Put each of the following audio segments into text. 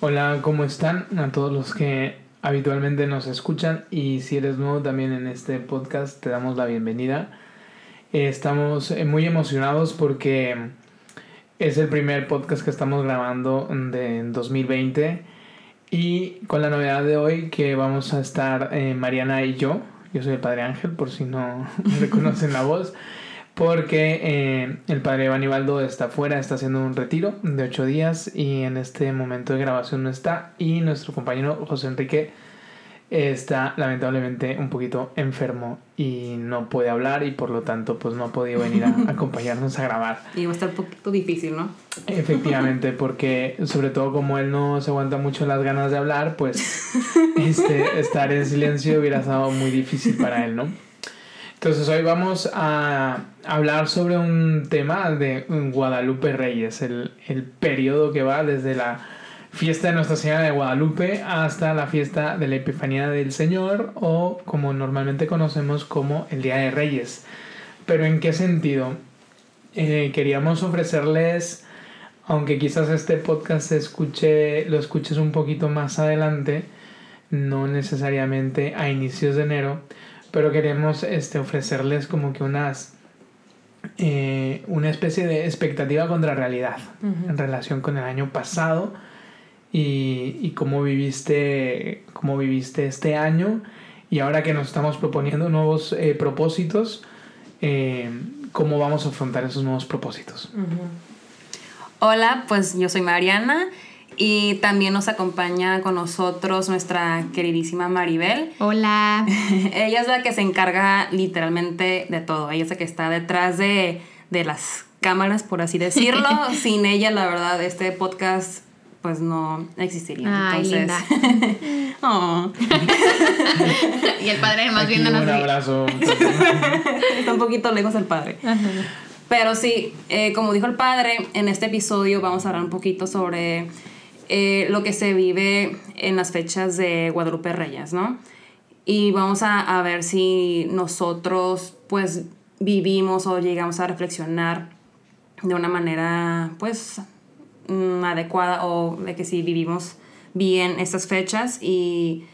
Hola, ¿cómo están? A todos los que habitualmente nos escuchan y si eres nuevo también en este podcast te damos la bienvenida. Estamos eh, muy emocionados porque es el primer podcast que estamos grabando de 2020 y con la novedad de hoy que vamos a estar eh, Mariana y yo. Yo soy el Padre Ángel por si no reconocen la voz porque eh, el padre Banibaldo está fuera, está haciendo un retiro de ocho días y en este momento de grabación no está y nuestro compañero José Enrique está lamentablemente un poquito enfermo y no puede hablar y por lo tanto pues no ha podido venir a acompañarnos a grabar. Y va a estar un poquito difícil, ¿no? Efectivamente, porque sobre todo como él no se aguanta mucho las ganas de hablar, pues este, estar en silencio hubiera estado muy difícil para él, ¿no? Entonces hoy vamos a hablar sobre un tema de Guadalupe Reyes, el, el periodo que va desde la fiesta de Nuestra Señora de Guadalupe hasta la fiesta de la Epifanía del Señor o como normalmente conocemos como el Día de Reyes. Pero ¿en qué sentido? Eh, queríamos ofrecerles, aunque quizás este podcast se escuche, lo escuches un poquito más adelante, no necesariamente a inicios de enero, pero queremos este, ofrecerles como que unas eh, una especie de expectativa contra realidad en relación con el año pasado y, y, cómo viviste cómo viviste este año. Y ahora que nos estamos proponiendo nuevos eh, propósitos eh, cómo vamos a afrontar esos nuevos propósitos hola pues yo soy Mariana y también nos acompaña con nosotros nuestra queridísima Maribel. Hola. ella es la que se encarga literalmente de todo. Ella es la que está detrás de, las cámaras, por así decirlo. Sin ella, la verdad, este podcast pues no existiría. Ay, linda. oh. y el padre más bien Un abrazo. Está un poquito lejos el padre. Pero sí, eh, como dijo el padre, en este episodio vamos a hablar un poquito sobre eh, lo que se vive en las fechas de Guadalupe Reyes, ¿no? Y vamos a, a, ver si nosotros pues vivimos o llegamos a reflexionar de una manera pues mm, adecuada o de que si vivimos bien estas fechas y,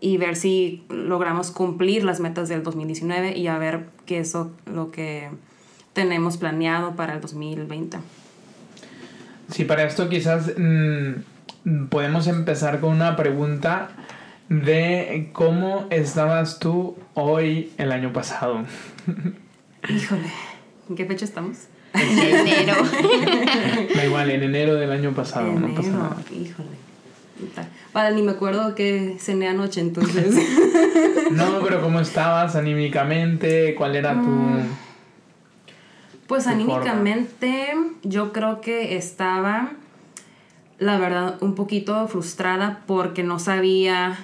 y ver si logramos cumplir las metas del 2019 y a ver qué es lo que tenemos planeado para el 2020. Sí, para esto quizás mm, podemos empezar con una pregunta de cómo estabas tú hoy el año pasado. Híjole, ¿en qué fecha estamos? En enero. Da igual, en enero del año pasado, no pasa nada. Híjole. Vale, ni me acuerdo que cené anoche, entonces. no, pero ¿cómo estabas anímicamente? ¿Cuál era tu...? Pues anímicamente yo creo que estaba, la verdad, un poquito frustrada porque no sabía,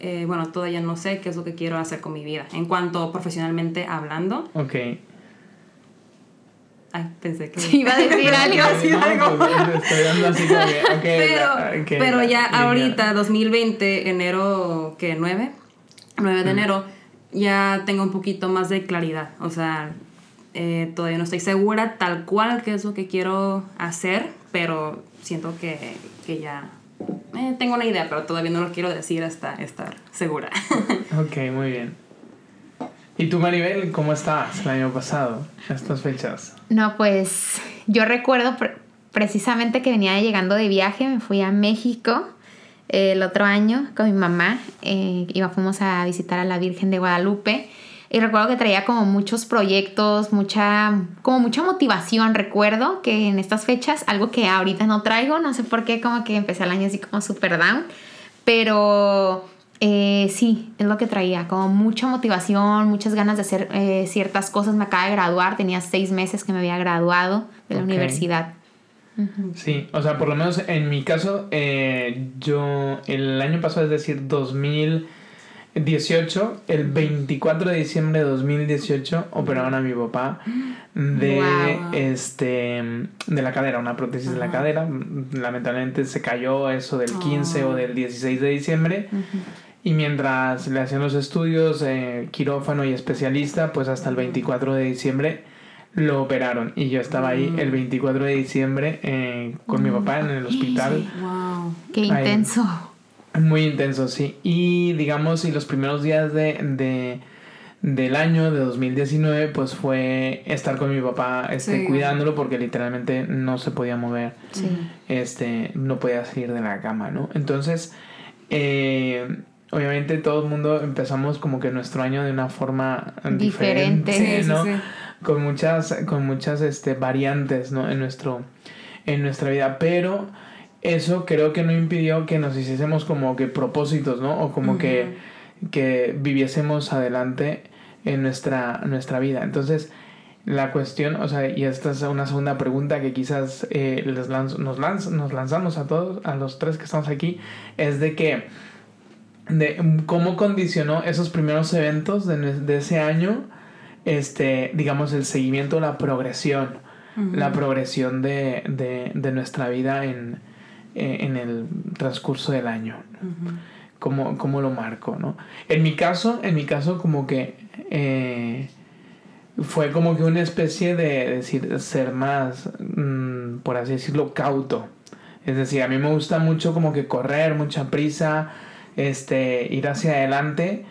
eh, bueno, todavía no sé qué es lo que quiero hacer con mi vida, en cuanto profesionalmente hablando. Ok. Ay, pensé que... iba a decir algo. así como pero, pero ya ahorita, 2020, enero, que 9, 9 de enero, ya tengo un poquito más de claridad. O sea, eh, todavía no estoy segura tal cual qué es lo que quiero hacer, pero siento que, que ya eh, tengo una idea, pero todavía no lo quiero decir hasta estar segura. ok, muy bien. ¿Y tú, Maribel, cómo estabas el año pasado, estas fechas? No, pues yo recuerdo precisamente que venía llegando de viaje, me fui a México eh, el otro año con mi mamá, eh, fuimos a visitar a la Virgen de Guadalupe y recuerdo que traía como muchos proyectos, mucha, como mucha motivación. Recuerdo que en estas fechas, algo que ahorita no traigo, no sé por qué, como que empecé el año así como super down. Pero eh, sí, es lo que traía, como mucha motivación, muchas ganas de hacer eh, ciertas cosas. Me acaba de graduar, tenía seis meses que me había graduado de la universidad. Sí, o sea, por lo menos en mi caso, eh, yo el año pasado, es decir, 2000... 18, el 24 de diciembre de 2018, operaron a mi papá de, este, de la cadera, una prótesis de la cadera. Lamentablemente se cayó eso del 15 o del 16 de diciembre. Y mientras le hacían los estudios, eh, quirófano y especialista, pues hasta el 24 de diciembre lo operaron. Y yo estaba ahí el 24 de diciembre eh, con mi papá en el hospital. Qué intenso. Muy intenso, sí. Y digamos, y los primeros días de, del año de 2019, pues fue estar con mi papá este, cuidándolo porque literalmente no se podía mover. Sí. Este, no podía salir de la cama, ¿no? Entonces, eh, obviamente todo el mundo empezamos como que nuestro año de una forma diferente, ¿no? con muchas, con muchas este, variantes, ¿no? En, nuestro, en nuestra vida, pero eso creo que no impidió que nos hiciésemos como que propósitos, ¿no? O como que, que viviésemos adelante en nuestra, nuestra vida. Entonces, la cuestión, o sea, y esta es una segunda pregunta que quizás eh, les nos, nos lanzamos a todos, a los tres que estamos aquí, es de que, de cómo condicionó esos primeros eventos de, de ese año este, digamos, el seguimiento, la progresión, la progresión de, de, nuestra vida en, en, el transcurso del año. ¿Cómo, lo marco, no? En mi caso, en mi caso, como que eh, fue como que una especie de, decir, ser más, mm, por así decirlo, cauto. Es decir, a mí me gusta mucho como que correr, mucha prisa, este, ir hacia adelante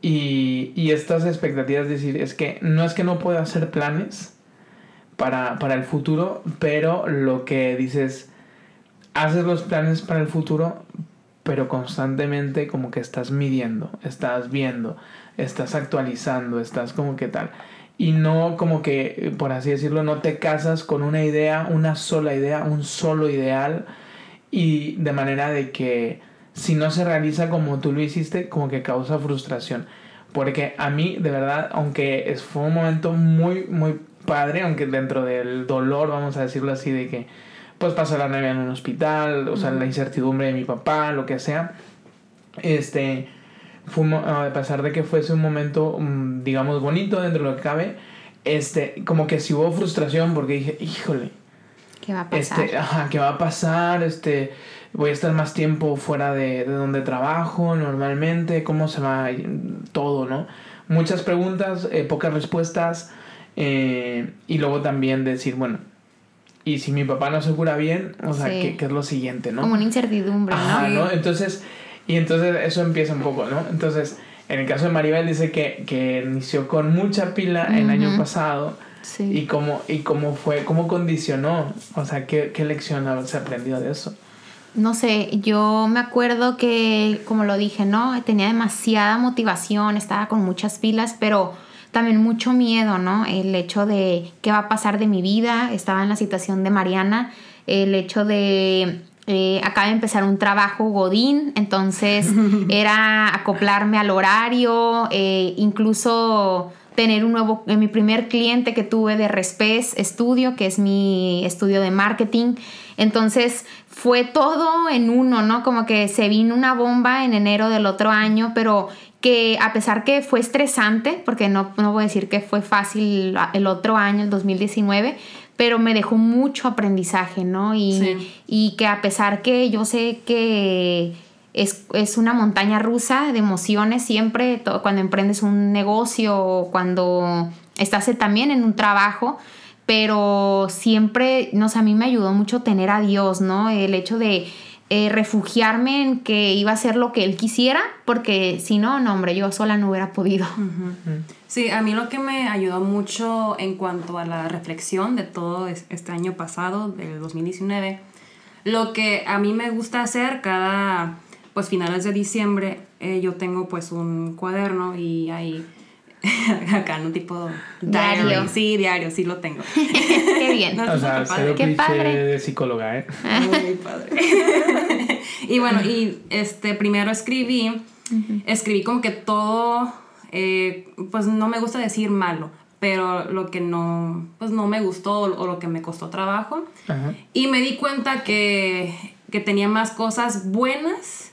y, y estas expectativas, decir, es que no es que no pueda hacer planes para, para el futuro, pero lo que dices, haces los planes para el futuro, pero constantemente como que estás midiendo, estás viendo, estás actualizando, estás como que tal. Y no como que, por así decirlo, no te casas con una idea, una sola idea, un solo ideal, y de manera de que si no se realiza como tú lo hiciste, como que causa frustración. Porque a mí, de verdad, aunque fue un momento muy, muy padre, aunque dentro del dolor, vamos a decirlo así, de que pues pasó la Navidad en un hospital, o sea, la incertidumbre de mi papá, lo que sea, este, fue, a pesar de que fuese un momento, mm, digamos, bonito dentro de lo que cabe, este, como que sí hubo frustración porque dije, híjole, ¿qué va a pasar? Este, ajá, ¿qué va a pasar? Este, voy a estar más tiempo fuera de, donde trabajo normalmente, cómo se va todo, ¿no? Muchas preguntas, eh, pocas respuestas eh, y luego también decir, bueno, y si mi papá no se cura bien, o sea, ¿qué, es lo siguiente, no? Como una incertidumbre, ¿no? Entonces, y entonces eso empieza un poco, ¿no? Entonces, en el caso de Maribel dice que, que inició con mucha pila el año pasado. Sí. Y cómo, y cómo fue, cómo condicionó, o sea, qué, qué lección se aprendido de eso no sé, yo me acuerdo que, como lo dije, ¿no? Tenía demasiada motivación, estaba con muchas pilas, pero también mucho miedo, ¿no? El hecho de qué va a pasar de mi vida, estaba en la situación de Mariana, el hecho de... Eh, acaba de empezar un trabajo Godín, entonces era acoplarme al horario, eh, incluso tener un nuevo, mi primer cliente que tuve de Respes Estudio, que es mi estudio de marketing. Entonces fue todo en uno, ¿no? Como que se vino una bomba en enero del otro año, pero que a pesar que fue estresante, porque no, no voy a decir que fue fácil el otro año, el 2019, pero me dejó mucho aprendizaje, ¿no? Y, y que a pesar que yo sé que es, es, una montaña rusa de emociones siempre, cuando emprendes un negocio o cuando estás también en un trabajo, pero siempre, no sé, a mí me ayudó mucho tener a Dios, ¿no? El hecho de eh, refugiarme en que iba a hacer lo que Él quisiera, porque si no, no, hombre, yo sola no hubiera podido. Sí, a mí lo que me ayudó mucho en cuanto a la reflexión de todo este año pasado, del 2019, lo que a mí me gusta hacer cada, pues finales de diciembre, eh, yo tengo pues un cuaderno y ahí Acá, ¿no? Tipo diario. Sí, diario, sí lo tengo. Qué bien. o sea, Qué padre. de psicóloga, ¿eh? Muy padre. y bueno, y este, primero escribí, escribí como que todo, eh, pues no me gusta decir malo, pero lo que no, pues no me gustó o lo que me costó trabajo. Y me di cuenta que, que tenía más cosas buenas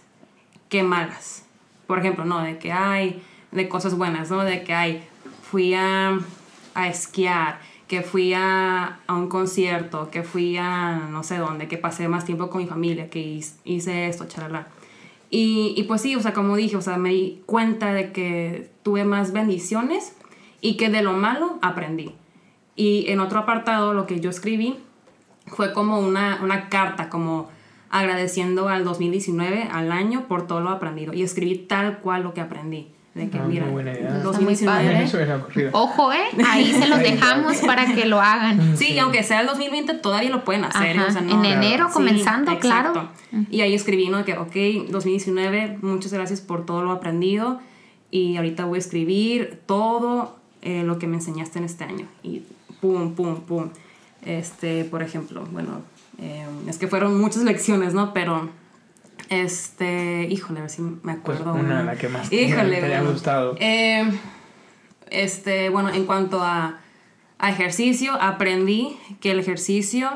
que malas. Por ejemplo, no, de que hay de cosas buenas, ¿no? De que, ay, fui a, a esquiar, que fui a, a, un concierto, que fui a no sé dónde, que pasé más tiempo con mi familia, que hice esto, charalá. Y, y pues sí, o sea, como dije, o sea, me di cuenta de que tuve más bendiciones y que de lo malo aprendí. Y en otro apartado, lo que yo escribí fue como una, una carta, como agradeciendo al 2019, al año, por todo lo aprendido. Y escribí tal cual lo que aprendí. De que, Ah, mira, muy buena idea. 2019. Eso hubiera ocurrido. Ojo, ¿eh? Ahí se los dejamos para que lo hagan. Sí, y aunque sea el 2020, todavía lo pueden hacer. ¿eh? O sea, no- en enero Sí, comenzando, claro. exacto. Y ahí escribí, ¿no? Que, ok, 2019, muchas gracias por todo lo aprendido. Y ahorita voy a escribir todo eh, lo que me enseñaste en este año. Y pum, pum, pum. Este, por ejemplo, bueno, eh, es que fueron muchas lecciones, ¿no? Pero, este, híjole, a ver si me Pues acuerdo. una de la que más te- Híjole, te haya bueno. gustado. Eh, este, bueno, en cuanto a, a ejercicio, aprendí que el ejercicio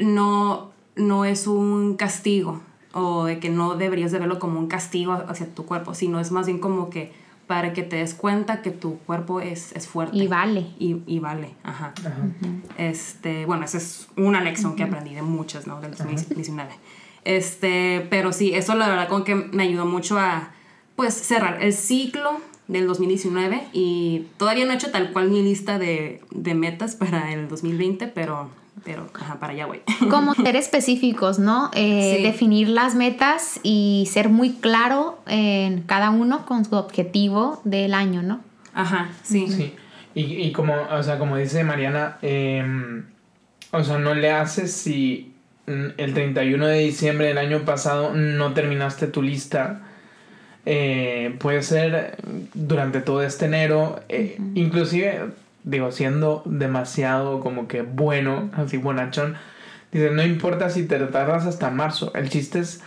no, no es un castigo o de que no deberías de verlo como un castigo hacia tu cuerpo, sino es más bien como que para que te des cuenta que tu cuerpo es, es fuerte. Y vale. Y, y vale, ajá. Este, bueno, esa es una lección que aprendí de muchas, ¿no? Del 2019. Este, pero sí, eso la verdad con que me ayudó mucho a, pues, cerrar el ciclo del 2019 y todavía no he hecho tal cual mi lista de, de metas para el 2020, pero, pero, ajá, para allá voy. Como ser específicos, ¿no? Eh, Sí. Definir las metas y ser muy claro en cada uno con su objetivo del año, ¿no? Ajá, sí. Sí. Y, y como, o sea, como dice Mariana, em, o sea, no le haces si el 31 de diciembre del año pasado no terminaste tu lista. Eh, puede ser durante todo este enero, eh, inclusive, digo, siendo demasiado como que bueno, así bonachón, dice, no importa si te tardas hasta marzo, el chiste es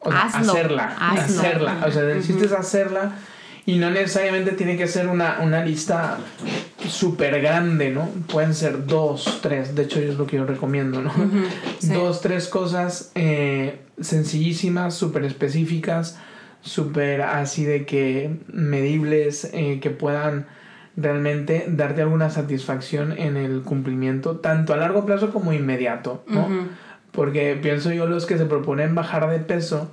o sea, Hazlo, hacerla, hazlo. hacerla, o sea, el chiste es hacerla y no necesariamente tiene que ser una, una lista súper grande, ¿no? Pueden ser dos, tres, de hecho es lo que yo recomiendo, ¿no? sí. Dos, tres cosas eh, sencillísimas, súper específicas, súper así de que medibles, eh, que puedan realmente darte alguna satisfacción en el cumplimiento, tanto a largo plazo como inmediato, ¿no? Porque pienso yo los que se proponen bajar de peso,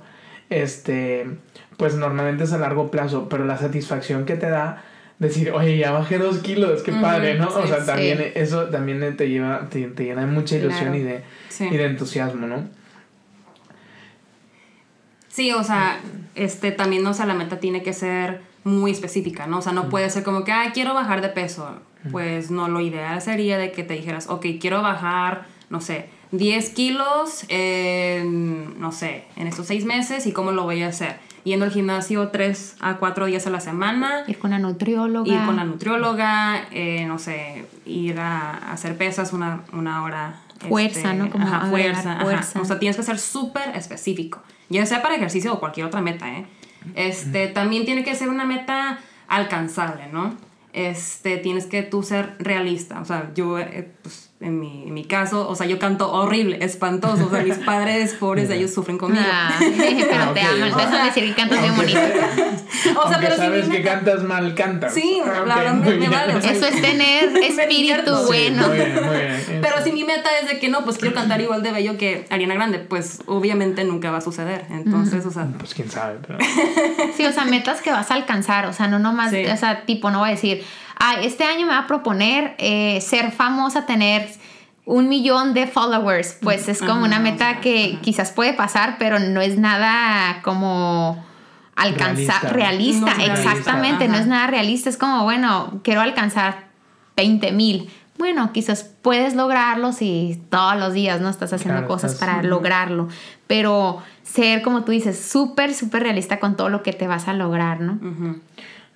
este, pues normalmente es a largo plazo, pero la satisfacción que te da decir, oye, ya bajé dos kilos, qué padre, ¿no? o sea, sí. también eso también te lleva, te, te llena de mucha ilusión Claro. y, de, Sí. y de entusiasmo, ¿no? Sí, o sea, este también, o sea, la meta tiene que ser muy específica, ¿no? O sea, no puede ser como que, ah, quiero bajar de peso. Pues no, lo ideal sería de que te dijeras, ok, quiero bajar, no sé, 10 kilos, en, no sé, en estos seis meses y cómo lo voy a hacer. Yendo al gimnasio 3 a 4 días a la semana, Ir con la nutrióloga. ir con la nutrióloga, eh, no sé, ir a hacer pesas una, una hora. Fuerza, ¿no? Como ajá, fuerza, ajá. fuerza. O sea, tienes que ser súper específico, ya sea para ejercicio o cualquier otra meta, ¿eh? Este, también tiene que ser una meta alcanzable, ¿no? Este, tienes que tú ser realista, o sea, yo, eh, pues, en mi, en mi caso, o sea, yo canto horrible, espantoso, o sea, mis padres pobres, ellos sufren conmigo. Ah, pero Ah, te ok. aman, te hacen decir que cantas bien bonito. O sea, Aunque pero sabes mi que cantas mal, cantas. Sí, Ah, la ok, verdad me- vale, o sea, Eso es tener espíritu. Sí, bueno. Muy bien, muy bien. Pero si mi meta es de que no, pues quiero cantar igual de bello que Ariana Grande, pues obviamente nunca va a suceder. Entonces, o sea, Pues quién sabe, pero... Sí, o sea, metas que vas a alcanzar, o sea, no nomás, Sí. o sea, tipo, no voy a decir, ay, este año me va a proponer eh, ser famosa, tener un millón de followers, pues es como Ajá, una meta que ajá. quizás puede pasar, pero no es nada como alcanzar, Realista. realista, No es realista, exactamente, no es nada realista, es como, bueno, quiero alcanzar 20 mil. Bueno, quizás puedes lograrlo si todos los días no estás haciendo Claro, cosas estás- para lograrlo, pero ser, como tú dices, súper, súper realista con todo lo que te vas a lograr, ¿no? ujú.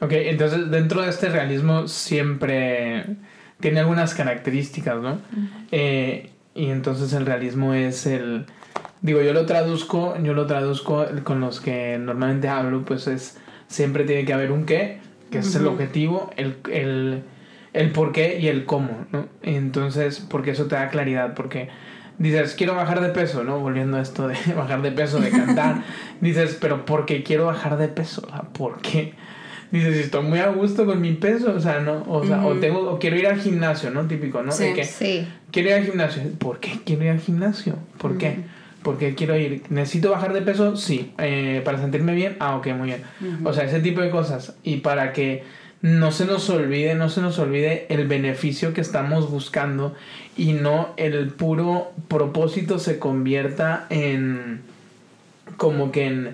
Ok, entonces dentro de este realismo siempre tiene algunas características, ¿no? Eh, y entonces el realismo es el... Digo, yo lo traduzco, yo lo traduzco con los que normalmente hablo, pues es... Siempre tiene que haber un qué, que es el objetivo, el, el, el por qué y el cómo, ¿no? Entonces, porque eso te da claridad, porque dices, quiero bajar de peso, ¿no? Volviendo a esto de bajar de peso, de cantar. dices, pero ¿por qué quiero bajar de peso? ¿por qué? Dices, estoy muy a gusto con mi peso, o sea, no, o sea, o tengo, o quiero ir al gimnasio, ¿no? Típico, ¿no? Sí. De que Sí. quiero ir al gimnasio. ¿Por qué quiero ir al gimnasio? ¿Por qué? ¿Por qué quiero ir? ¿Necesito bajar de peso? Sí. Eh, ¿Para sentirme bien? Ah, ok, muy bien. O sea, ese tipo de cosas. Y para que no se nos olvide, no se nos olvide el beneficio que estamos buscando y no el puro propósito se convierta en, como que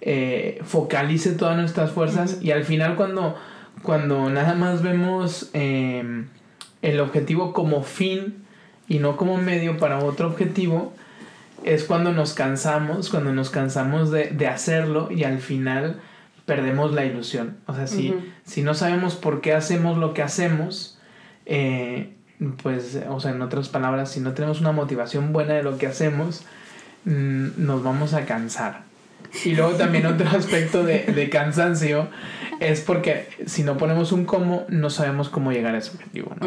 eh, focalice todas nuestras fuerzas y al final cuando, cuando nada más vemos em, el objetivo como fin y no como medio para otro objetivo, es cuando nos cansamos, cuando nos cansamos de, de hacerlo y al final perdemos la ilusión. O sea, si, si no sabemos por qué hacemos lo que hacemos, eh, pues, o sea, en otras palabras, si no tenemos una motivación buena de lo que hacemos, mm, nos vamos a cansar. Y luego también otro aspecto de, de, cansancio es porque si no ponemos un cómo, no sabemos cómo llegar a ese objetivo, ¿no?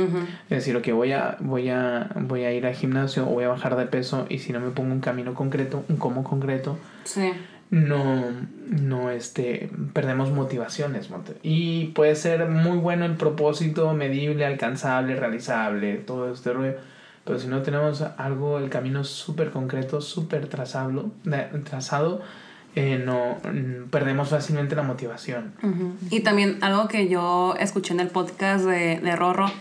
Es decir, ok, voy a, voy, a, voy a ir al gimnasio o voy a bajar de peso y si no me pongo un camino concreto, un cómo concreto, sí. no, no este, perdemos motivaciones. Y puede ser muy bueno el propósito, medible, alcanzable, realizable, todo este rollo. Pero si no tenemos algo, el camino súper concreto, súper trazado, trazado eh, no perdemos fácilmente la motivación. Y también algo que yo escuché en el podcast de, de Rorro,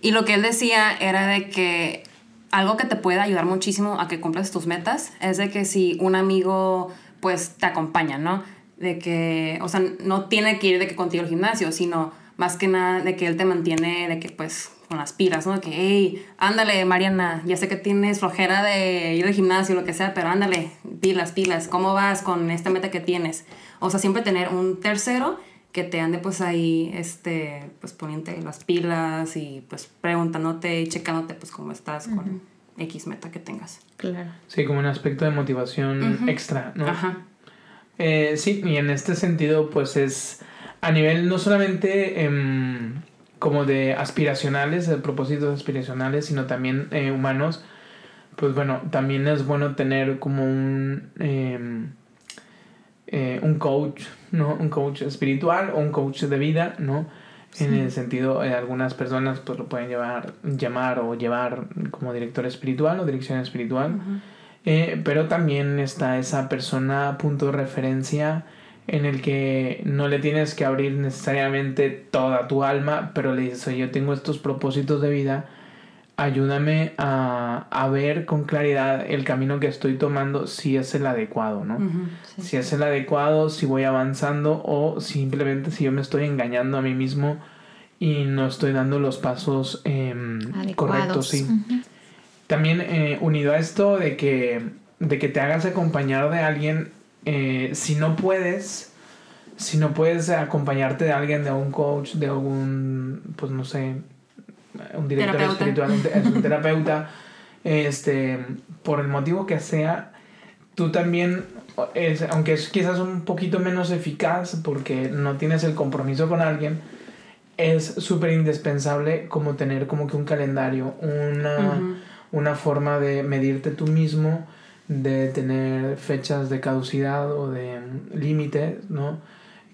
y lo que él decía era de que algo que te puede ayudar muchísimo a que cumplas tus metas es de que si un amigo pues te acompaña, ¿no? De que, o sea, no tiene que ir de que contigo al gimnasio, sino más que nada de que él te mantiene, de que pues con las pilas, ¿no? De que, hey, ándale, Mariana, ya sé que tienes flojera de ir al gimnasio, lo que sea, pero ándale, pilas, pilas, ¿cómo vas con esta meta que tienes? O sea, siempre tener un tercero que te ande pues ahí, este, pues poniéndote las pilas y pues preguntándote y checándote pues cómo estás con X meta que tengas. Claro. Sí, como un aspecto de motivación extra, ¿no? Ajá. Eh, sí, y en este sentido pues es a nivel no solamente... Eh, como de aspiracionales, de propósitos aspiracionales, sino también eh, humanos, pues bueno, también es bueno tener como un, em, eh, un coach, ¿no? Un coach espiritual o un coach de vida, ¿no? En el sentido, eh, algunas personas pues lo pueden llevar, llamar o llevar como director espiritual o dirección espiritual, pero también está esa persona punto de referencia en el que no le tienes que abrir necesariamente toda tu alma, pero le dices, oye, yo tengo estos propósitos de vida, ayúdame a, a, ver con claridad el camino que estoy tomando, si es el adecuado, ¿no? Si es el adecuado, si voy avanzando o simplemente si yo me estoy engañando a mí mismo y no estoy dando los pasos eh, correctos, sí. También eh, unido a esto de que, de que te hagas acompañar de alguien eh, si no puedes, si no puedes acompañarte de alguien, de un coach, de algún, pues no sé, un director espiritual, un, terapeuta, este, por el motivo que sea, tú también, es, aunque es quizás un poquito menos eficaz porque no tienes el compromiso con alguien, es súper indispensable como tener como que un calendario, una, una forma de medirte tú mismo de tener fechas de caducidad o de límites, ¿no?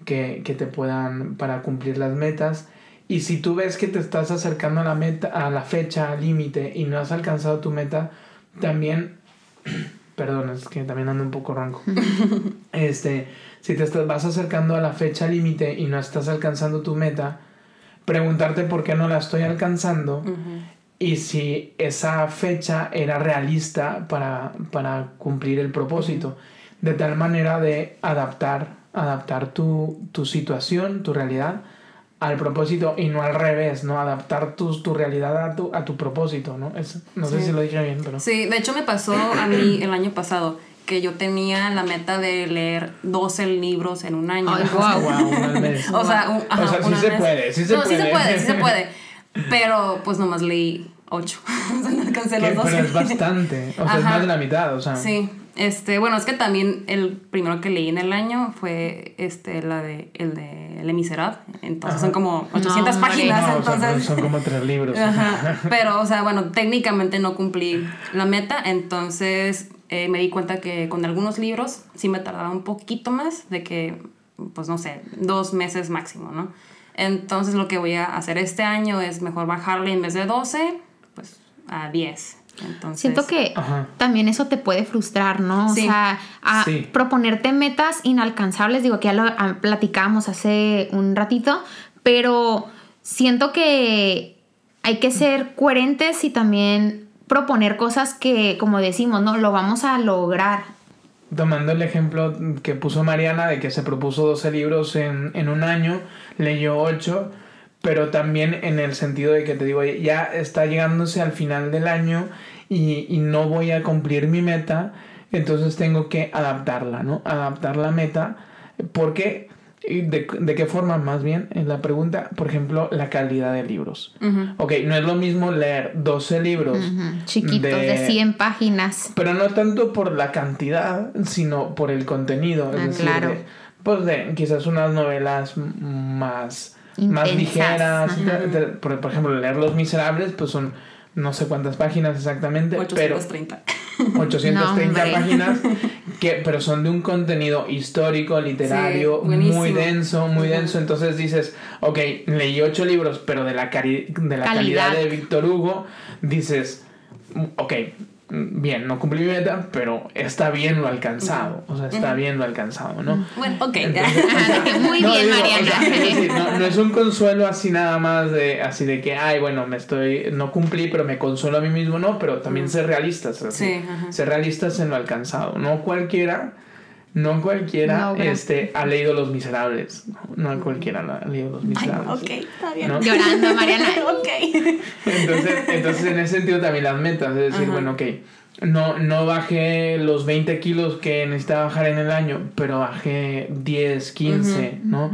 Que, que, te puedan para cumplir las metas. Y si tú ves que te estás acercando a la meta, a la fecha límite y no has alcanzado tu meta, también, perdón, es que también ando un poco ronco. este, si te estás, vas acercando a la fecha límite y no estás alcanzando tu meta, preguntarte por qué no la estoy alcanzando y si esa fecha era realista para, para cumplir el propósito, de tal manera de adaptar, adaptar tu, tu situación, tu realidad al propósito y no al revés, ¿no? Adaptar tu, tu realidad a tu, a tu propósito, ¿no? Es, no sé si lo dije bien, pero... Sí, de hecho me pasó a mí el año pasado que yo tenía la meta de leer 12 libros en un año. Ay, wow, wow, o sea, un, o sea sí se puede, sí se no, puede. sí se puede, sí se puede. Pero pues nomás leí 8. no alcancé los 12. Pero es bastante. O sea, es más de la mitad, o sea. Sí. Este, bueno, es que también el primero que leí en el año fue este, la de, el de Le Miserable. Entonces son como 800 páginas. No, entonces... son, como tres libros. Ajá. Pero, o sea, bueno, técnicamente no cumplí la meta. Entonces eh, me di cuenta que con algunos libros sí me tardaba un poquito más de que, pues no sé, dos meses máximo, ¿no? Entonces lo que voy a hacer este año es mejor bajarle en vez de 12, pues a 10. Entonces, Siento que también eso te puede frustrar, ¿no? O sea, a proponerte metas inalcanzables, digo que ya lo platicábamos hace un ratito, pero siento que hay que ser coherentes y también proponer cosas que, como decimos, ¿no? Lo vamos a lograr. tomando el ejemplo que puso Mariana de que se propuso 12 libros en, en un año, leyó 8, pero también en el sentido de que te digo, ya está llegándose al final del año y, y no voy a cumplir mi meta, entonces tengo que adaptarla, ¿no? Adaptar la meta, porque ¿De, ¿De, qué forma más bien? En la pregunta, por ejemplo, la calidad de libros. Ok, no es lo mismo leer 12 libros. Chiquitos, de, 100 páginas. Pero no tanto por la cantidad, sino por el contenido. Es Ah, decir, claro. de, pues de quizás unas novelas más, más ligeras. por, por ejemplo, leer Los Miserables, pues son no sé cuántas páginas exactamente, pero 830. 830 No, páginas, que, pero son de un contenido histórico, literario, Sí, muy denso, muy denso. Entonces dices, ok, leí ocho libros, pero de la, cari- de la calidad. Calidad. de Víctor Hugo, dices, ok, bien, no cumplí mi meta, pero está bien lo alcanzado. O sea, está bien lo alcanzado, ¿no? Bueno, ok. Entonces, muy no, bien, digo, o Mariana. sea, es decir, no, no es un consuelo así nada más de así de que ay bueno me estoy no cumplí pero me consuelo a mí mismo no pero también ser realistas así, Sí, ajá. ser realistas en lo alcanzado no cualquiera no cualquiera Logra. este ha leído Los Miserables no, no cualquiera ha leído Los Ay, Miserables ok, está bien. ¿no? Llorando, Mariana. ok. entonces, entonces en ese sentido también las metas, es decir, Ajá. bueno, ok, no, no bajé los 20 kilos que necesitaba bajar en el año, pero bajé 10, 15, ¿no?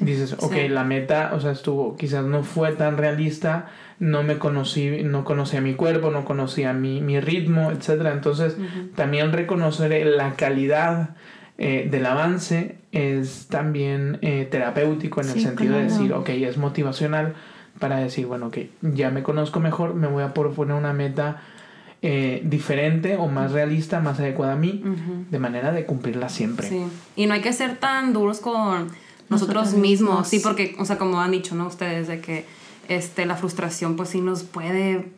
Dices, ok, Sí. la meta, o sea, estuvo, quizás no fue tan realista, no me conocí, no conocía mi cuerpo, no conocía mi, mi ritmo, etcétera. Entonces, también reconocer la calidad eh, del avance es también eh, terapéutico en el sentido de decir, ok, es motivacional para decir, bueno, ok, ya me conozco mejor, me voy a proponer una meta eh, diferente o más realista, más adecuada a mí, de manera de cumplirla siempre. Sí. Y no hay que ser tan duros con nosotros, Nosotros mismos. mismos. Sí, porque, o sea, como han dicho, ¿no? Ustedes, de que este, la frustración, pues sí nos puede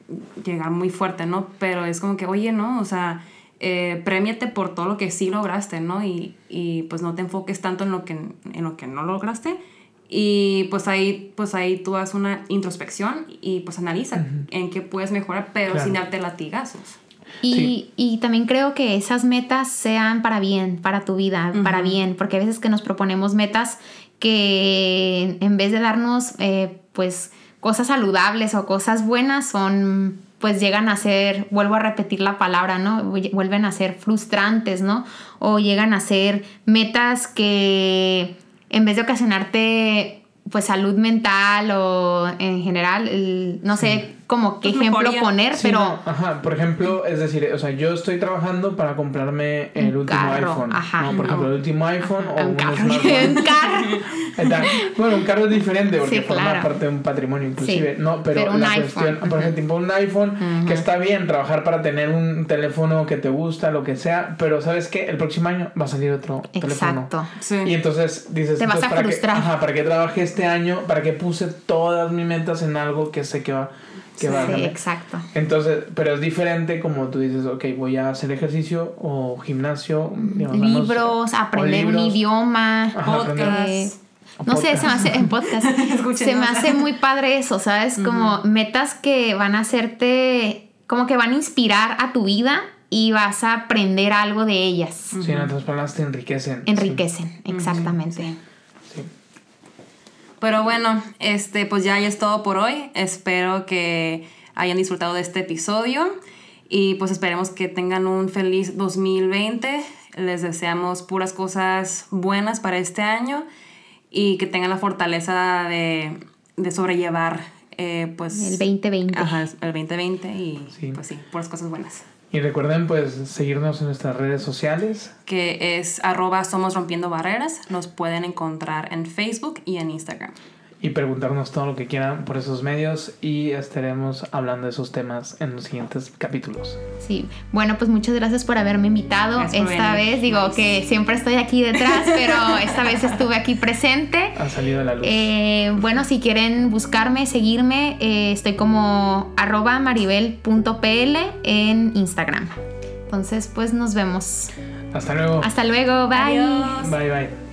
llegar muy fuerte, ¿no? Pero es como que, oye, ¿no? O sea, eh, premiate por todo lo que sí lograste, ¿no? Y, y pues no te enfoques tanto en lo que, en lo que no lograste. Y pues ahí, pues ahí tú haces una introspección y pues analiza en qué puedes mejorar, pero Claro. sin darte latigazos. Y, Sí. y también creo que esas metas sean para bien, para tu vida, para Ujú. bien, porque a veces que nos proponemos metas que en vez de darnos eh, pues cosas saludables o cosas buenas son pues llegan a ser, vuelvo a repetir la palabra, ¿no? Vuelven a ser frustrantes, ¿no? O llegan a ser metas que en vez de ocasionarte pues salud mental o en general, el- no sé como qué Pues ejemplo poner, Sí, pero... no, ajá, por ejemplo, es decir, o sea, yo estoy trabajando para comprarme el Un último carro, iPhone. ajá. ¿no? Por ejemplo, el último iPhone o un un carro. smartphone. un carro. Bueno, un carro es diferente porque Sí, forma claro. parte de un patrimonio inclusive, Sí, no, pero, pero un la iPhone. cuestión, por ejemplo, un iPhone, que está bien trabajar para tener un teléfono que te gusta, lo que sea, pero sabes que el próximo año va a salir otro teléfono. Exacto. Sí. Y entonces dices, Te vas entonces, a ¿para frustrar. ajá, ¿para qué trabajé este año? ¿Para qué puse todas mis metas en algo que sé que va, que Sí, cambiar? exacto. Entonces, pero es diferente como tú dices, ok, voy a hacer ejercicio o gimnasio. digamos, Libros, aprender un libros. idioma. Ajá, aprender- eh, o no sé, se me podcast. hace en podcast. Se me hace muy padre eso, ¿sabes? Como metas que van a hacerte, como que van a inspirar a tu vida y vas a aprender algo de ellas. Sí, en otras palabras te enriquecen. Enriquecen, exactamente. Sí, sí. Pero bueno, este, pues ya, ya es todo por hoy. Espero que hayan disfrutado de este episodio y pues esperemos que tengan un feliz 2020. Les deseamos puras cosas buenas para este año y que tengan la fortaleza de, de sobrellevar eh, pues El 2020. Ajá, el 2020 y Sí. pues sí, puras cosas buenas. Y recuerden pues seguirnos en nuestras redes sociales. Que es arroba somos rompiendo barreras. Nos pueden encontrar en Facebook y en Instagram. Y preguntarnos todo lo que quieran por esos medios y estaremos hablando de esos temas en los siguientes capítulos. Sí, bueno, pues muchas gracias por haberme invitado. Gracias Esta vez digo Nice. que siempre estoy aquí detrás, pero esta vez estuve aquí presente. Ha salido a la luz. Eh, bueno, si quieren buscarme, seguirme, eh, estoy como arroba maribel.pl en Instagram. Entonces, pues nos vemos. Hasta luego. Hasta luego, bye. Adiós. Bye bye.